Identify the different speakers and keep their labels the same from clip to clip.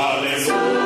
Speaker 1: hallelujah.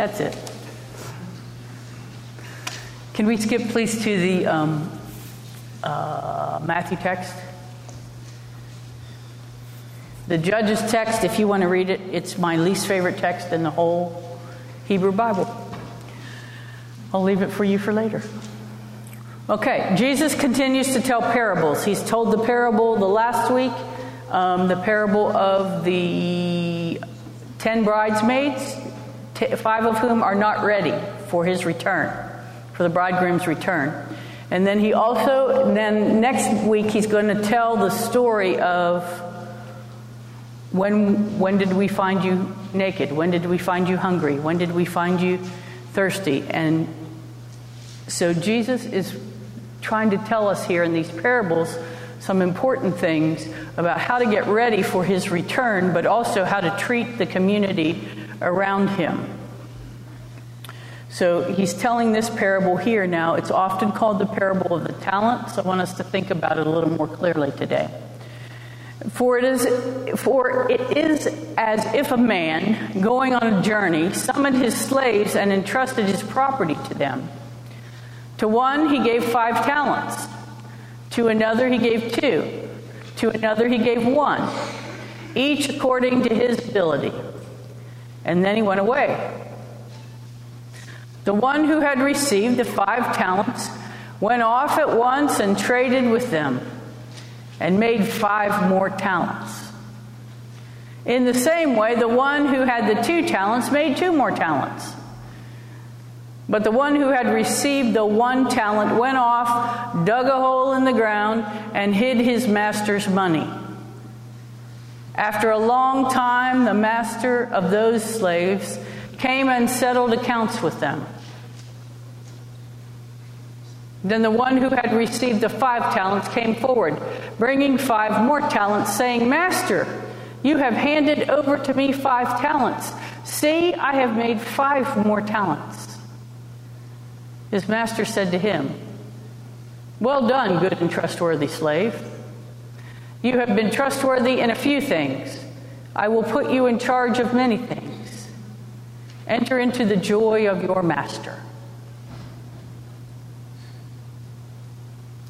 Speaker 2: That's it. Can we skip, please, to the um, uh, Matthew text? The Judges text, if you want to read it, it's my least favorite text in the whole Hebrew Bible. I'll leave it for you for later. Okay, Jesus continues to tell parables. He's told the parable the last week, um, the parable of the ten bridesmaids, five of whom are not ready for his return, for the bridegroom's return. And then he also, then next week, he's going to tell the story of when, when did we find you naked? When did we find you hungry? When did we find you thirsty? And so Jesus is trying to tell us here in these parables some important things about how to get ready for his return, but also how to treat the community around him. So he's telling this parable here now. It's often called the parable of the talents. I want us to think about it a little more clearly today. For it is for it is as if a man going on a journey summoned his slaves and entrusted his property to them. To one he gave five talents, to another he gave two, to another he gave one, each according to his ability. And then he went away. The one who had received the five talents went off at once and traded with them and made five more talents. In the same way, the one who had the two talents made two more talents. But the one who had received the one talent went off, dug a hole in the ground, and hid his master's money. After a long time, the master of those slaves came and settled accounts with them. Then the one who had received the five talents came forward, bringing five more talents, saying, Master, you have handed over to me five talents. See, I have made five more talents. His master said to him, Well done, good and trustworthy slave. You have been trustworthy in a few things. I will put you in charge of many things. Enter into the joy of your master.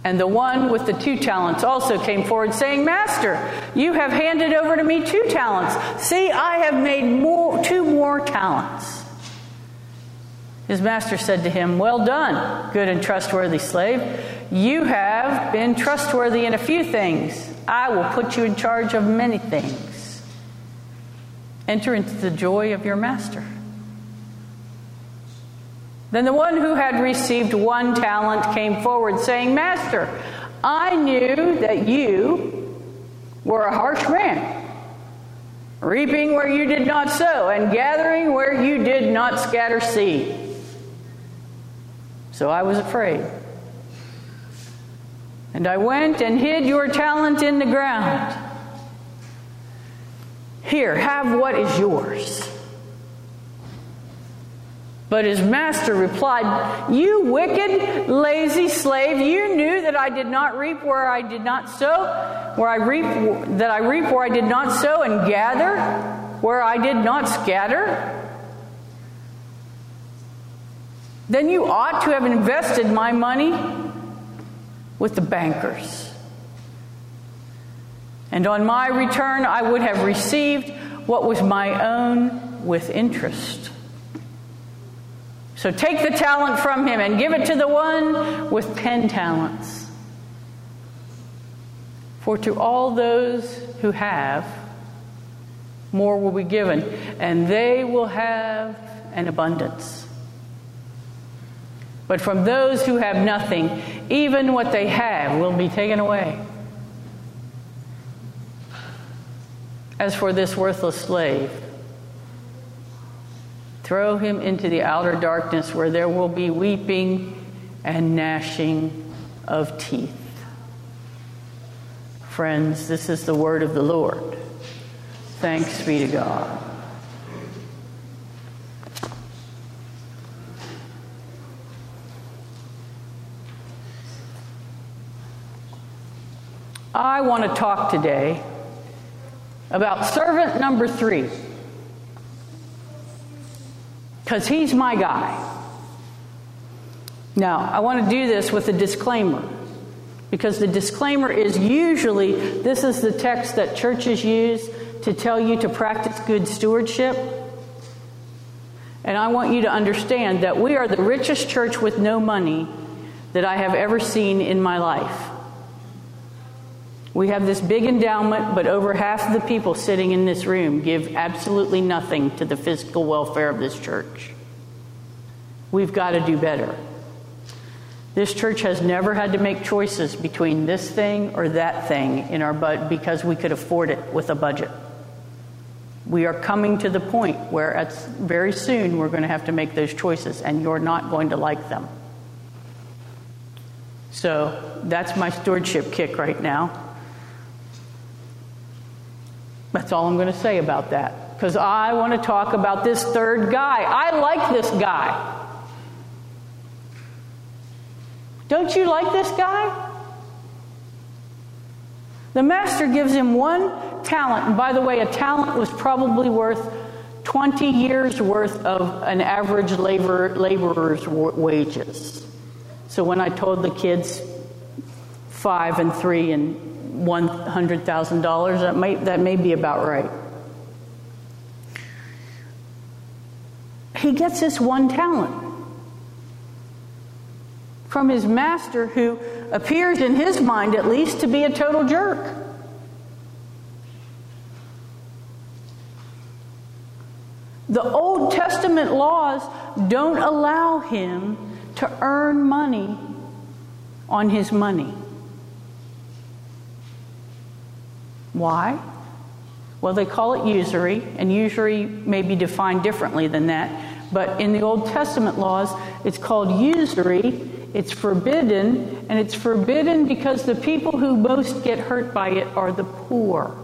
Speaker 2: And the one with the two talents also came forward, saying, Master, you have handed over to me two talents. See, I have made more, two more talents. His master said to him, Well done, good and trustworthy slave. You have been trustworthy in a few things. I will put you in charge of many things. Enter into the joy of your master. Then the one who had received one talent came forward, saying, Master, I knew that you were a harsh man, reaping where you did not sow, and gathering where you did not scatter seed. So I was afraid. And I went and hid your talent in the ground. Here, have what is yours. But his master replied, You wicked, lazy slave, you knew that I did not reap where I did not sow, where I reap that I reap where I did not sow, and gather where I did not scatter. Then you ought to have invested my money with the bankers. And on my return, I would have received what was my own with interest. So take the talent from him and give it to the one with ten talents. For to all those who have, more will be given, and they will have an abundance. But from those who have nothing, even what they have will be taken away. As for this worthless slave, throw him into the outer darkness where there will be weeping and gnashing of teeth. Friends, this is the word of the Lord. Thanks be to God. I want to talk today about servant number three. Because he's my guy. Now, I want to do this with a disclaimer. Because the disclaimer is usually this is the text that churches use to tell you to practice good stewardship. And I want you to understand that we are the richest church with no money that I have ever seen in my life. We have this big endowment, but over half of the people sitting in this room give absolutely nothing to the physical welfare of this church. We've got to do better. This church has never had to make choices between this thing or that thing in our budget because we could afford it with a budget. We are coming to the point where at very soon we're going to have to make those choices, and you're not going to like them. So that's my stewardship kick right now. That's all I'm going to say about that. Because I want to talk about this third guy. I like this guy. Don't you like this guy? The master gives him one talent. And by the way, a talent was probably worth 20 years worth of an average labor, laborer's wages. So when I told the kids five and three and $100,000. That may, that may be about right. He gets this one talent from his master, who appears in his mind at least to be a total jerk. The Old Testament laws don't allow him to earn money on his money. Why? Well, they call it usury, and usury may be defined differently than that. But in the Old Testament laws, it's called usury. It's forbidden, and it's forbidden because the people who most get hurt by it are the poor.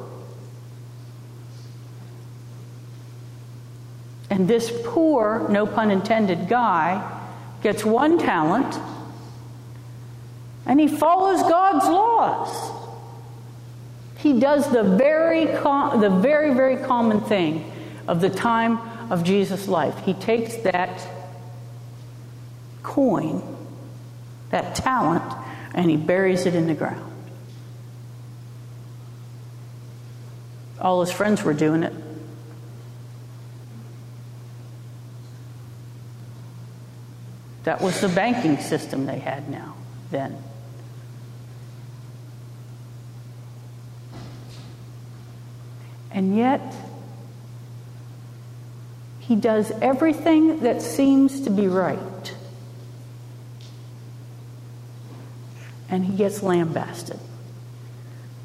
Speaker 2: And this poor, no pun intended, guy gets one talent, and he follows God's laws. He does the very, com- the very, very common thing of the time of Jesus' life. He takes that coin, that talent, and he buries it in the ground. All his friends were doing it. That was the banking system they had now, then. And yet, he does everything that seems to be right. And he gets lambasted.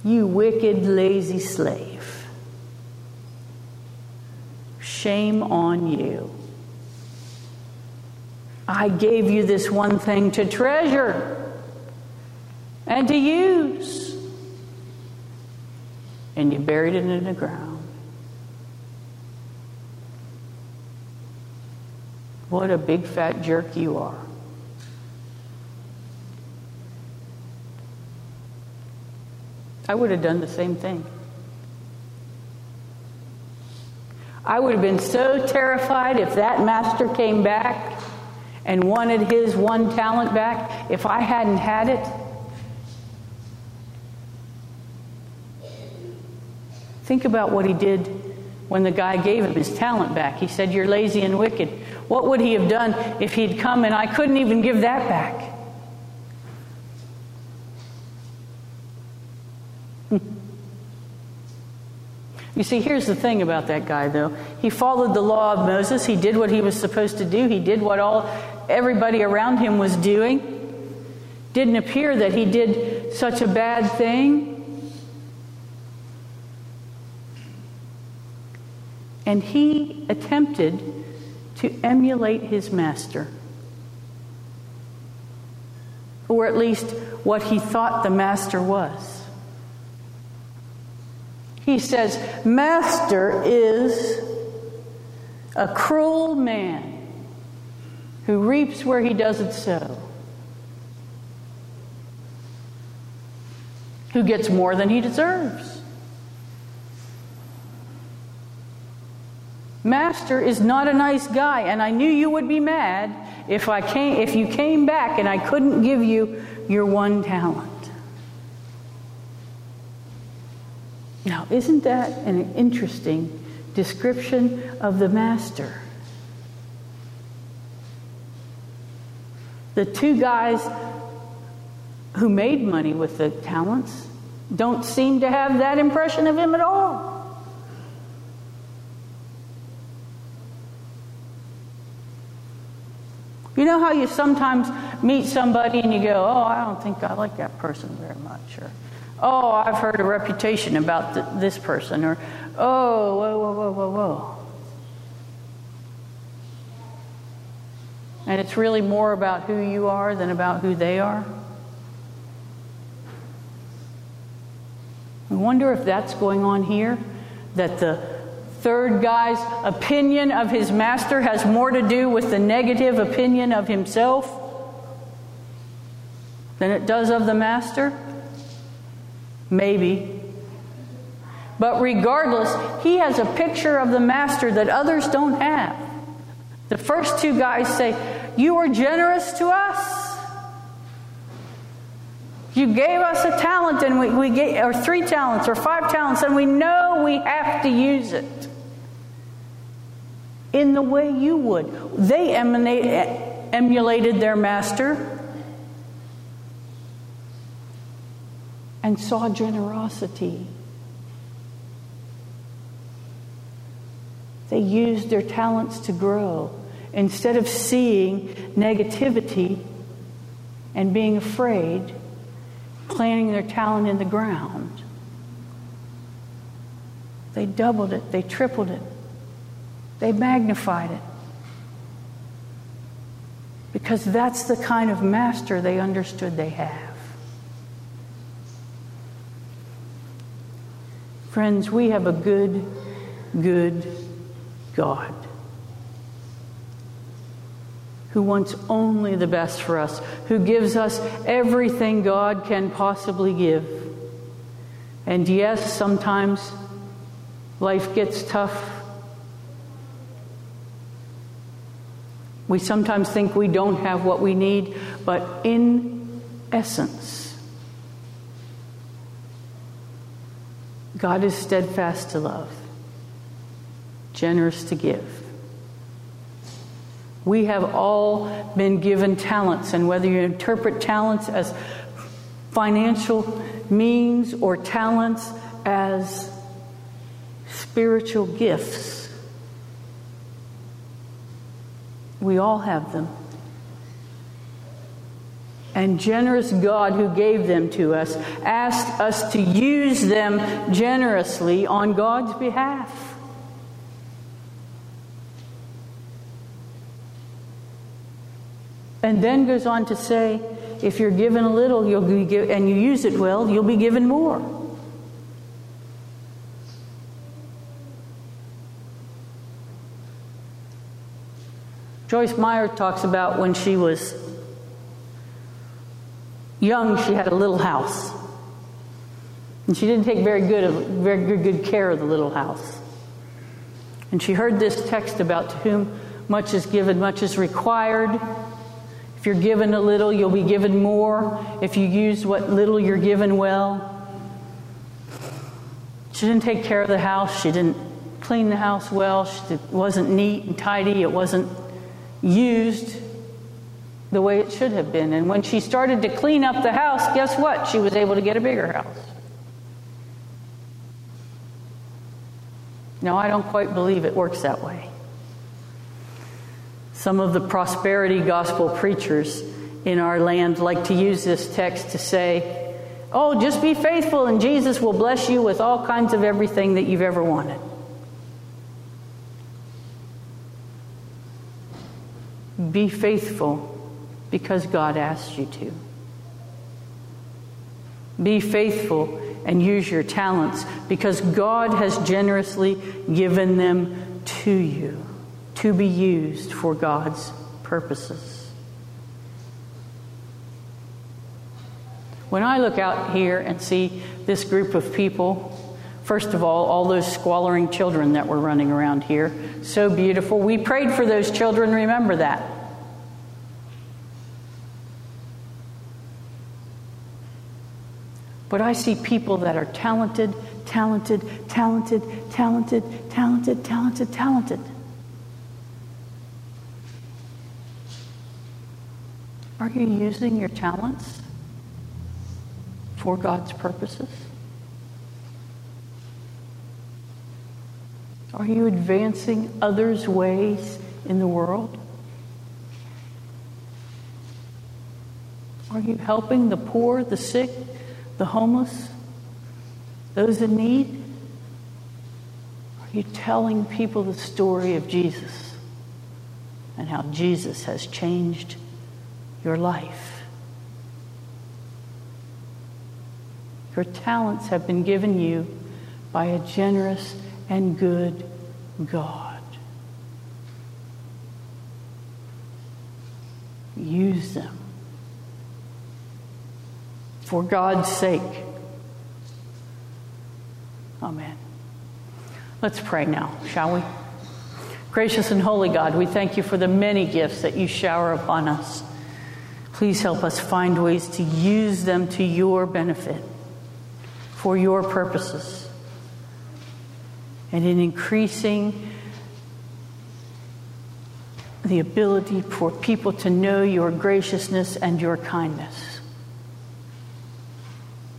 Speaker 2: You wicked, lazy slave. Shame on you. I gave you this one thing to treasure and to use and you buried it in the ground. What a big fat jerk you are. I would have done the same thing. I would have been so terrified if that master came back and wanted his one talent back if I hadn't had it. Think about what he did when the guy gave him his talent back. He said, You're lazy and wicked. What would he have done if he'd come and I couldn't even give that back? Hmm. You see, here's the thing about that guy, though. He followed the law of Moses. He did what he was supposed to do. He did what all everybody around him was doing. Didn't appear that he did such a bad thing. And he attempted to emulate his master. Or at least what he thought the master was. He says, Master is a cruel man who reaps where he doesn't sow, who gets more than he deserves. Master is not a nice guy, and I knew you would be mad if I came if you came back and I couldn't give you your one talent. Now, isn't that an interesting description of the master? The two guys who made money with the talents don't seem to have that impression of him at all. You know how you sometimes meet somebody and you go, Oh, I don't think I like that person very much, or Oh, I've heard a reputation about th- this person, or Oh, whoa, whoa, whoa, whoa, whoa. And it's really more about who you are than about who they are. I wonder if that's going on here, that the third guy's opinion of his master has more to do with the negative opinion of himself than it does of the master? Maybe. But regardless, he has a picture of the master that others don't have. The first two guys say, You were generous to us. You gave us a talent and we, we gave, or three talents or five talents, and we know we have to use it in the way you would. They emanate, emulated their master and saw generosity. They used their talents to grow instead of seeing negativity and being afraid, planting their talent in the ground. They doubled it, they tripled it, they magnified it. Because that's the kind of master they understood they have. Friends, we have a good, good God who wants only the best for us, who gives us everything God can possibly give. And yes, sometimes life gets tough. We sometimes think we don't have what we need, but in essence, God is steadfast to love, generous to give. We have all been given talents, and whether you interpret talents as financial means or talents as spiritual gifts, we all have them. And generous God who gave them to us asked us to use them generously on God's behalf. And then goes on to say, if you're given a little, you'll be give, and you use it well, you'll be given more. Joyce Meyer talks about when she was young, she had a little house. And she didn't take very good, very good, good care of the little house. And she heard this text about to whom much is given, much is required. If you're given a little, you'll be given more. If you use what little you're given well. She didn't take care of the house. She didn't clean the house well. It wasn't neat and tidy. It wasn't used the way it should have been. And when she started to clean up the house, guess what? She was able to get a bigger house. No, I don't quite believe it works that way. Some of the prosperity gospel preachers in our land like to use this text to say, oh, just be faithful and Jesus will bless you with all kinds of everything that you've ever wanted. Be faithful because God asked you to. Be faithful and use your talents because God has generously given them to you to be used for God's purposes. When I look out here and see this group of people, first of all, all those squalling children that were running around here, so beautiful. We prayed for those children, remember that. But I see people that are talented, talented, talented, talented, talented, talented, talented. Are you using your talents for God's purposes? Are you advancing others' ways in the world? Are you helping the poor, the sick, the homeless, those in need? Are you telling people the story of Jesus and how Jesus has changed your life. Your talents have been given you by a generous and good God. Use them for God's sake. Amen. Let's pray now, shall we? Gracious and holy God, we thank you for the many gifts that you shower upon us. Please help us find ways to use them to your benefit, for your purposes, and in increasing the ability for people to know your graciousness and your kindness.